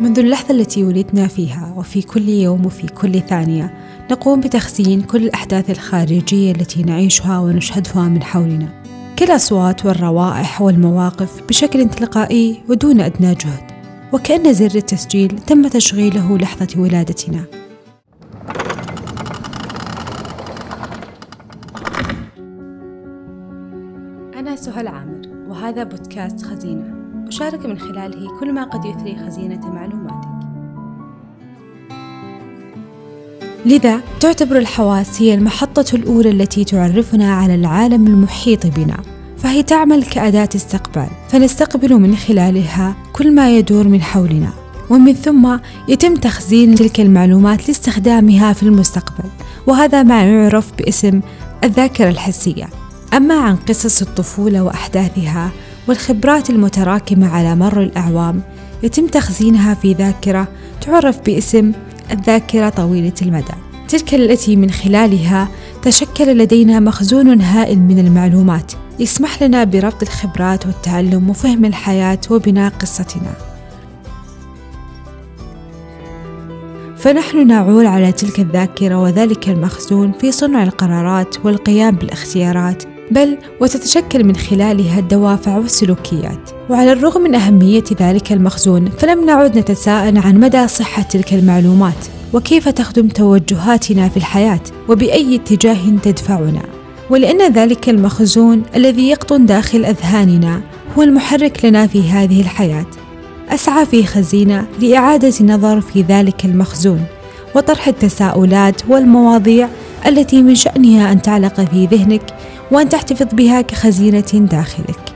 منذ اللحظة التي ولدنا فيها وفي كل يوم وفي كل ثانية نقوم بتخزين كل الأحداث الخارجية التي نعيشها ونشهدها من حولنا. كالأصوات والروائح والمواقف بشكل تلقائي ودون أدنى جهد. وكأن زر التسجيل تم تشغيله لحظة ولادتنا. أنا سهى العامر وهذا بودكاست خزينة. أشارك من خلاله كل ما قد يثري خزينة معلوماتك. لذا تعتبر الحواس هي المحطة الأولى التي تعرفنا على العالم المحيط بنا فهي تعمل كأداة استقبال. فنستقبل من خلالها كل ما يدور من حولنا ومن ثم يتم تخزين تلك المعلومات لاستخدامها في المستقبل. وهذا ما يعرف باسم الذاكرة الحسية. أما عن قصص الطفولة وأحداثها والخبرات المتراكمة على مر الأعوام يتم تخزينها في ذاكرة تعرف باسم الذاكرة طويلة المدى. تلك التي من خلالها تشكل لدينا مخزون هائل من المعلومات يسمح لنا بربط الخبرات والتعلم وفهم الحياة وبناء قصتنا. فنحن نعول على تلك الذاكرة وذلك المخزون في صنع القرارات والقيام بالاختيارات بل وتتشكل من خلالها الدوافع والسلوكيات. وعلى الرغم من أهمية ذلك المخزون فلم نعد نتساءل عن مدى صحة تلك المعلومات وكيف تخدم توجهاتنا في الحياة وبأي اتجاه تدفعنا. ولأن ذلك المخزون الذي يقطن داخل أذهاننا هو المحرك لنا في هذه الحياة. أسعى في خزينة لإعادة النظر في ذلك المخزون وطرح التساؤلات والمواضيع التي من شأنها أن تعلق في ذهنك وأن تحتفظ بها كخزينة داخلك.